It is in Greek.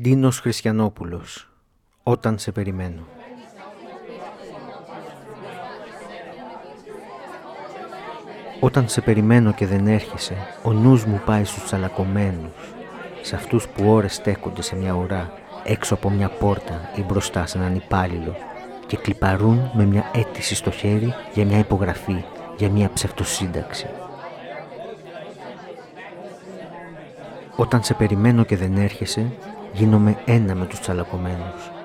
Ντίνος Χριστιανόπουλος Όταν σε περιμένω Όταν σε περιμένω και δεν έρχεσαι, ο νους μου πάει στους τσαλακωμένους, σε αυτούς που ώρες στέκονται σε μια ουρά, έξω από μια πόρτα ή μπροστά σε έναν υπάλληλο και κλιπαρούν με μια αίτηση στο χέρι για μια υπογραφή, για μια ψευτοσύνταξη. Όταν σε περιμένω και δεν έρχεσαι, γίνομαι ένα με τους τσαλακωμένους